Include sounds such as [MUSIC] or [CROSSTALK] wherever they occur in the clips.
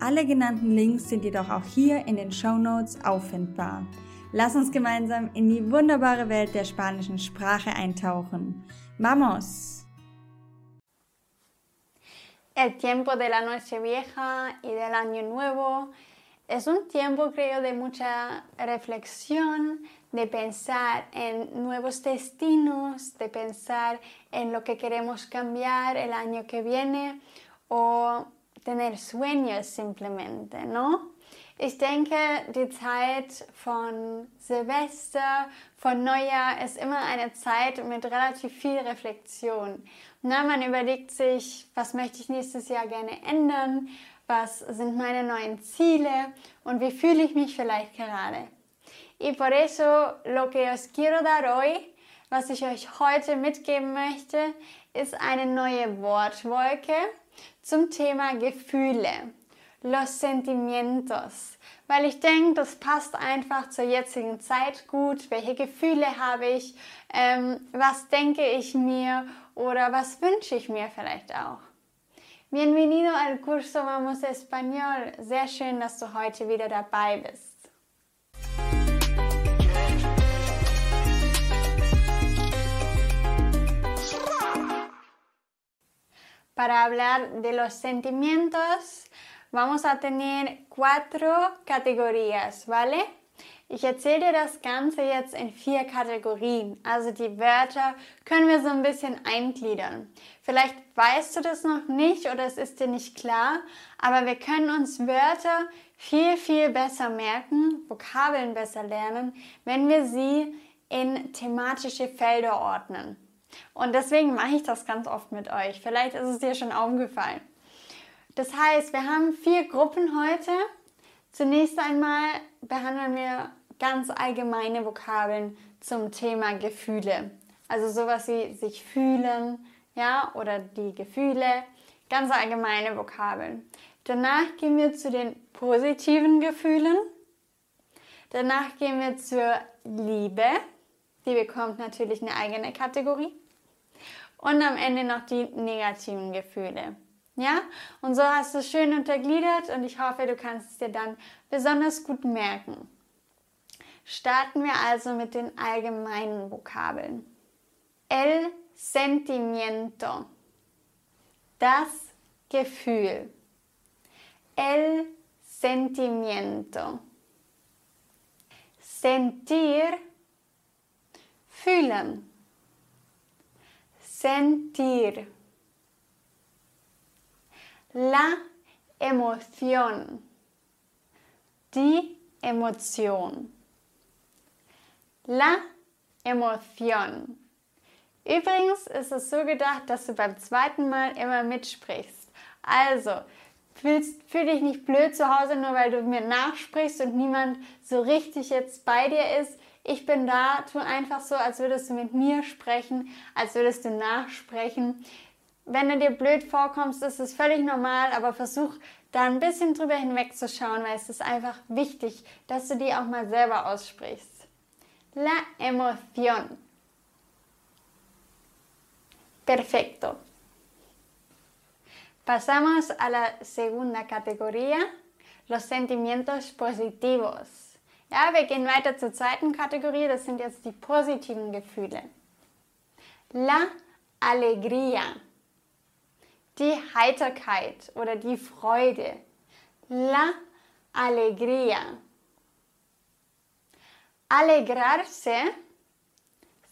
Alle genannten Links sind jedoch auch hier in den Show Notes auffindbar. Lass uns gemeinsam in die wunderbare Welt der spanischen Sprache eintauchen. Vamos! El tiempo de la Nochevieja y del Año Nuevo es un tiempo, creo, de mucha reflexión, de pensar en nuevos destinos, de pensar en lo que queremos cambiar el año que viene o tener sueños simplemente, ¿no? Ich denke, die Zeit von Silvester, von Neujahr ist immer eine Zeit mit relativ viel Reflexion. Na, man überlegt sich, was möchte ich nächstes Jahr gerne ändern, was sind meine neuen Ziele und wie fühle ich mich vielleicht gerade. Y por eso lo que os quiero dar hoy, was ich euch heute mitgeben möchte, ist eine neue Wortwolke zum Thema Gefühle. Los Sentimientos. Weil ich denke, das passt einfach zur jetzigen Zeit gut. Welche Gefühle habe ich? Ähm, was denke ich mir? Oder was wünsche ich mir vielleicht auch? Bienvenido al curso Vamos Español. Sehr schön, dass du heute wieder dabei bist. Para hablar de los sentimientos, vamos a tener cuatro categorías, ¿vale? Ich erzähle dir das Ganze jetzt in vier Kategorien. Also die Wörter können wir so ein bisschen eingliedern. Vielleicht weißt du das noch nicht oder es ist dir nicht klar, aber wir können uns Wörter viel, viel besser merken, Vokabeln besser lernen, wenn wir sie in thematische Felder ordnen. Und deswegen mache ich das ganz oft mit euch. Vielleicht ist es dir schon aufgefallen. Das heißt, wir haben vier Gruppen heute. Zunächst einmal behandeln wir ganz allgemeine Vokabeln zum Thema Gefühle. Also sowas wie sich fühlen, ja, oder die Gefühle, ganz allgemeine Vokabeln. Danach gehen wir zu den positiven Gefühlen. Danach gehen wir zur Liebe. Die bekommt natürlich eine eigene Kategorie. Und am Ende noch die negativen Gefühle. Ja? Und so hast du es schön untergliedert und ich hoffe, du kannst es dir dann besonders gut merken. Starten wir also mit den allgemeinen Vokabeln. El sentimiento. Das Gefühl. El sentimiento. Sentir. Fühlen. Sentir la emoción, die Emotion, la Emotion. Übrigens ist es so gedacht, dass du beim zweiten Mal immer mitsprichst. Also, fühlst, fühl dich nicht blöd zu Hause, nur weil du mir nachsprichst und niemand so richtig jetzt bei dir ist. Ich bin da, tu einfach so, als würdest du mit mir sprechen, als würdest du nachsprechen wenn du dir blöd vorkommst, ist es völlig normal, aber versuch da ein bisschen drüber hinwegzuschauen, weil es ist einfach wichtig, dass du die auch mal selber aussprichst. La emoción. Perfecto. Pasamos a la segunda categoría, los sentimientos positivos. Ja, wir gehen weiter zur zweiten Kategorie, das sind jetzt die positiven Gefühle. La alegría die Heiterkeit oder die Freude. La alegría. Alegrarse,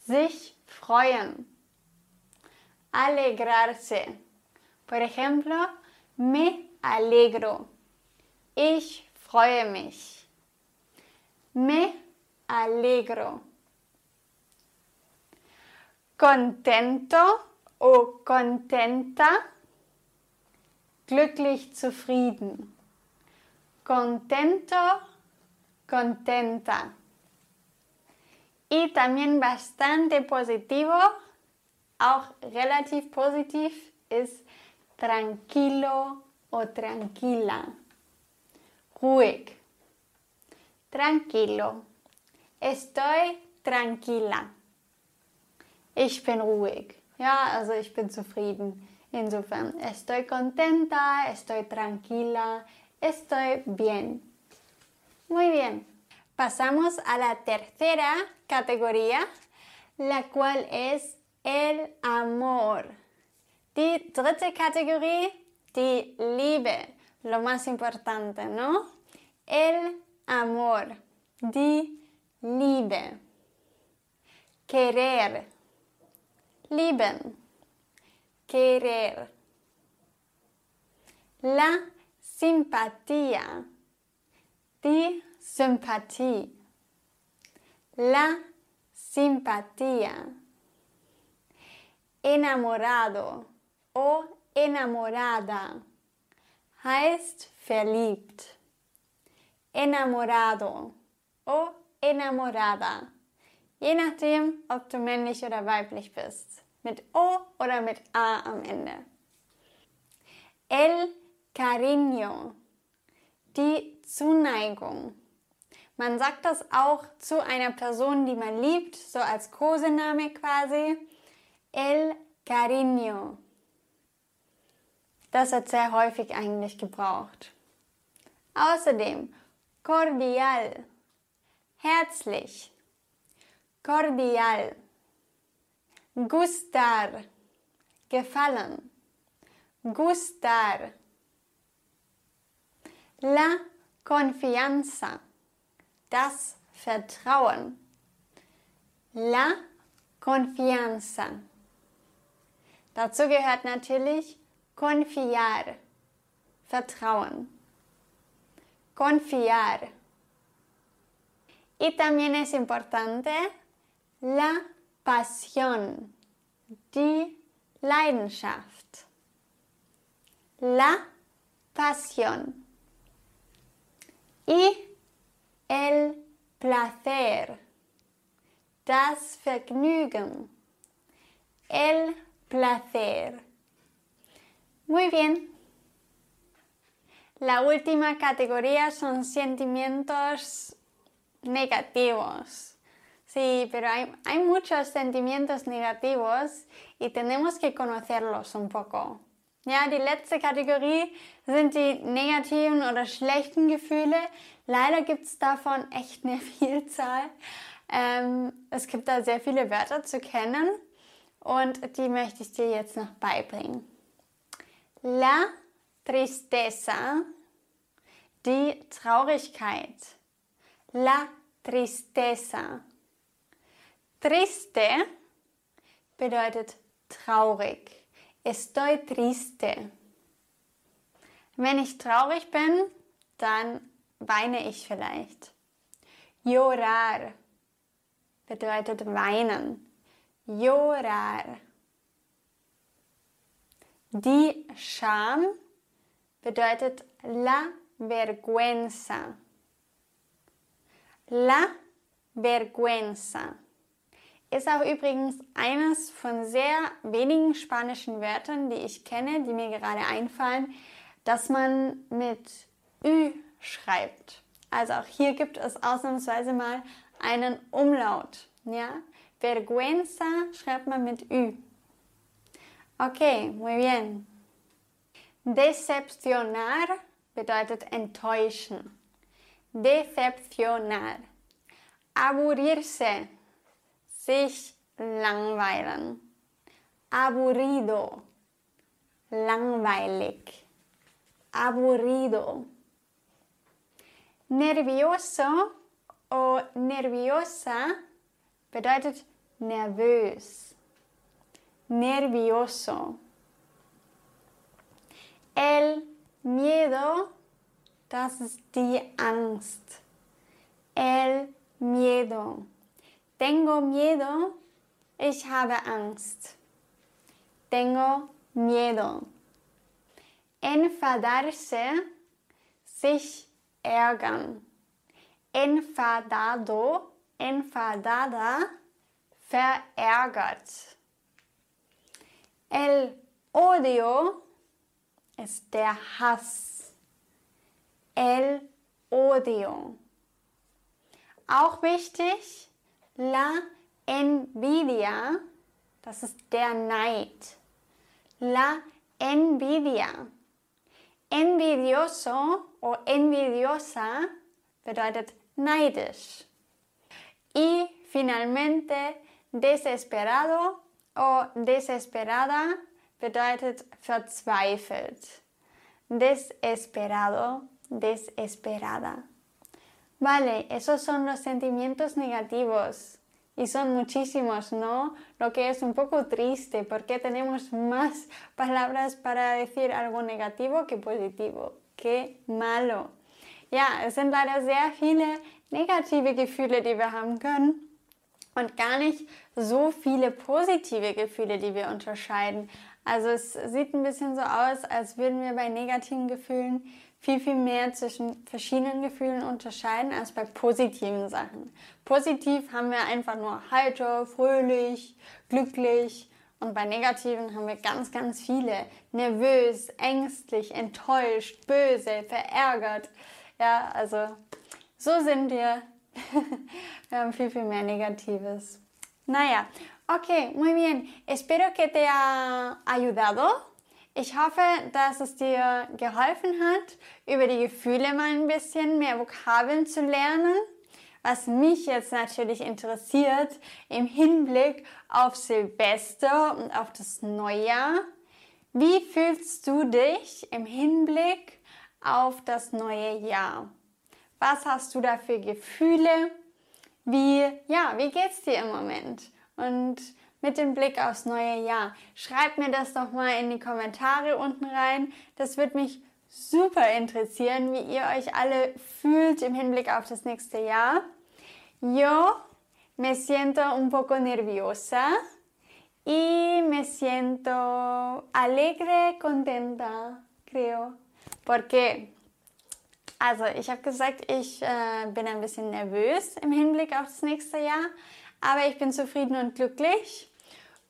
sich freuen. Alegrarse. Por ejemplo, me alegro. Ich freue mich. Me alegro. Contento o contenta glücklich, zufrieden. contento, contenta. Y también bastante positivo, auch relativ positiv, ist tranquilo o tranquila. Ruhig. Tranquilo. Estoy tranquila. Ich bin ruhig. Ja, also ich bin zufrieden. Insofern, estoy contenta, estoy tranquila, estoy bien. Muy bien. Pasamos a la tercera categoría, la cual es el amor. Die dritte Kategorie, die Liebe. Lo más importante, ¿no? El amor. Die Liebe. Querer. Lieben. Querer. La simpatía. Die Sympathie. La simpatía. Enamorado o enamorada heißt verliebt. Enamorado o enamorada. Je nachdem, ob du männlich oder weiblich bist. Mit O oder mit A am Ende. El cariño. Die Zuneigung. Man sagt das auch zu einer Person, die man liebt, so als Kosename quasi. El cariño. Das wird sehr häufig eigentlich gebraucht. Außerdem cordial, herzlich, cordial, gustar, gefallen, gustar, la confianza, das Vertrauen, la confianza. Dazu gehört natürlich confiar, Vertrauen. Confiar. Y también es importante la pasión, die Leidenschaft. La pasión. Y el placer, das Vergnügen. El placer. Muy bien. La última categoría son sentimientos negativos. Sí, pero hay, hay, muchos sentimientos negativos y tenemos que conocerlos un poco. Ja, die letzte Kategorie sind die negativen oder schlechten Gefühle. Leider gibt es davon echt eine [LAUGHS] Vielzahl. Ähm, es gibt da sehr viele Wörter zu kennen und die möchte ich dir jetzt noch beibringen. La tristeza, die Traurigkeit. La tristeza. Triste bedeutet traurig. Estoy triste. Wenn ich traurig bin, dann weine ich vielleicht. Llorar bedeutet weinen. Llorar. Die Scham bedeutet la vergüenza. La vergüenza ist auch übrigens eines von sehr wenigen spanischen Wörtern, die ich kenne, die mir gerade einfallen, dass man mit Ü schreibt. Also auch hier gibt es ausnahmsweise mal einen Umlaut. Ja? Vergüenza schreibt man mit Ü. Okay, muy bien. Decepcionar bedeutet enttäuschen. Decepcionar. Aburrirse. Sich langweilen. Aburrido. Langweilig. Aburrido. Nervioso o nerviosa bedeutet nervös nervioso. El miedo, das ist die Angst. El miedo. Tengo miedo, ich habe Angst. Tengo miedo. Enfadarse, sich verärgern. Enfadado, enfadada, verärgert. El odio ist der Hass. El odio. Auch wichtig, la envidia, das ist der Neid. La envidia. Envidioso o envidiosa bedeutet neidisch. Y finalmente, desesperado o desesperada bedeutet verzweifelt. Desesperado, desesperada. Vale, esos son los sentimientos negativos y son muchísimos, ¿no? Lo que es un poco triste porque tenemos más palabras para decir algo negativo que positivo. Qué malo. Ja, es sind leider sehr viele negative Gefühle, die wir haben können und gar nicht so viele positive Gefühle, die wir unterscheiden. Also es sieht ein bisschen so aus, als würden wir bei negativen Gefühlen viel, viel mehr zwischen verschiedenen Gefühlen unterscheiden als bei positiven Sachen. Positiv haben wir einfach nur heiter, fröhlich, glücklich. Und bei negativen haben wir ganz, ganz viele. Nervös, ängstlich, enttäuscht, böse, verärgert. Ja, also so sind wir. [LAUGHS] wir haben viel, viel mehr Negatives. Naja, ok, muy bien. Espero que te ha ayudado. Ich hoffe, dass es dir geholfen hat, über die Gefühle mal ein bisschen mehr Vokabeln zu lernen. Was mich jetzt natürlich interessiert im Hinblick auf Silvester und auf das Neujahr. Wie fühlst du dich im Hinblick auf das neue Jahr? Was hast du da für Gefühle? Wie, ja, wie geht's dir im Moment? Und mit dem Blick aufs neue Jahr. Schreibt mir das doch mal in die Kommentare unten rein. Das wird mich super interessieren, wie ihr euch alle fühlt im Hinblick auf das nächste Jahr. Yo me siento un poco nerviosa y me siento alegre, contenta, creo. Porque Also, ich habe gesagt, ich äh, bin ein bisschen nervös im Hinblick auf das nächste Jahr, aber ich bin zufrieden und glücklich.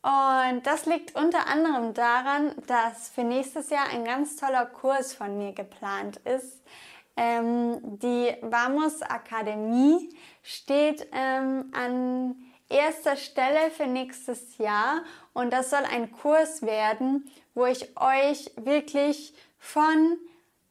Und das liegt unter anderem daran, dass für nächstes Jahr ein ganz toller Kurs von mir geplant ist. Ähm, die Vamos Akademie steht ähm, an erster Stelle für nächstes Jahr und das soll ein Kurs werden, wo ich euch wirklich von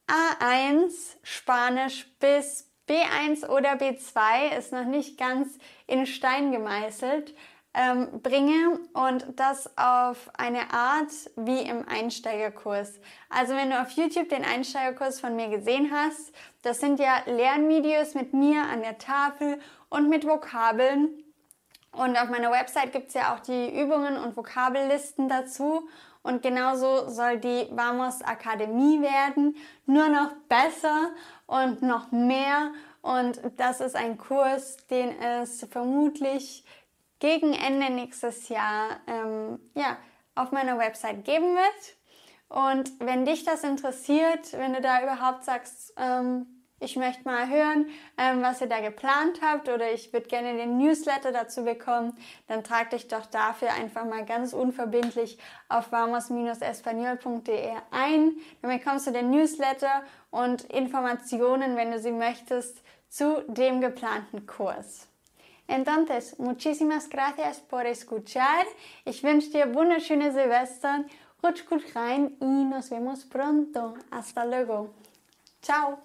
A1 Spanisch bis B1 oder B2 ist noch nicht ganz in Stein gemeißelt, ähm, bringe und das auf eine Art wie im Einsteigerkurs. Also wenn du auf YouTube den Einsteigerkurs von mir gesehen hast, das sind ja Lernvideos mit mir an der Tafel und mit Vokabeln. Und auf meiner Website gibt es ja auch die Übungen und Vokabellisten dazu. Und genauso soll die Vamos Akademie werden, nur noch besser und noch mehr. Und das ist ein Kurs, den es vermutlich gegen Ende nächstes Jahr ähm, ja, auf meiner Website geben wird. Und wenn dich das interessiert, wenn du da überhaupt sagst, ähm, ich möchte mal hören, ähm, was ihr da geplant habt oder ich würde gerne den Newsletter dazu bekommen, dann trag dich doch dafür einfach mal ganz unverbindlich auf vamos-espanol.de ein. Dann bekommst du den Newsletter und Informationen, wenn du sie möchtest, zu dem geplanten Kurs. Entonces, muchísimas gracias por escuchar. Ich wünsche dir wunderschöne Silvester. Rutsch gut rein y nos vemos pronto. Hasta luego. Ciao.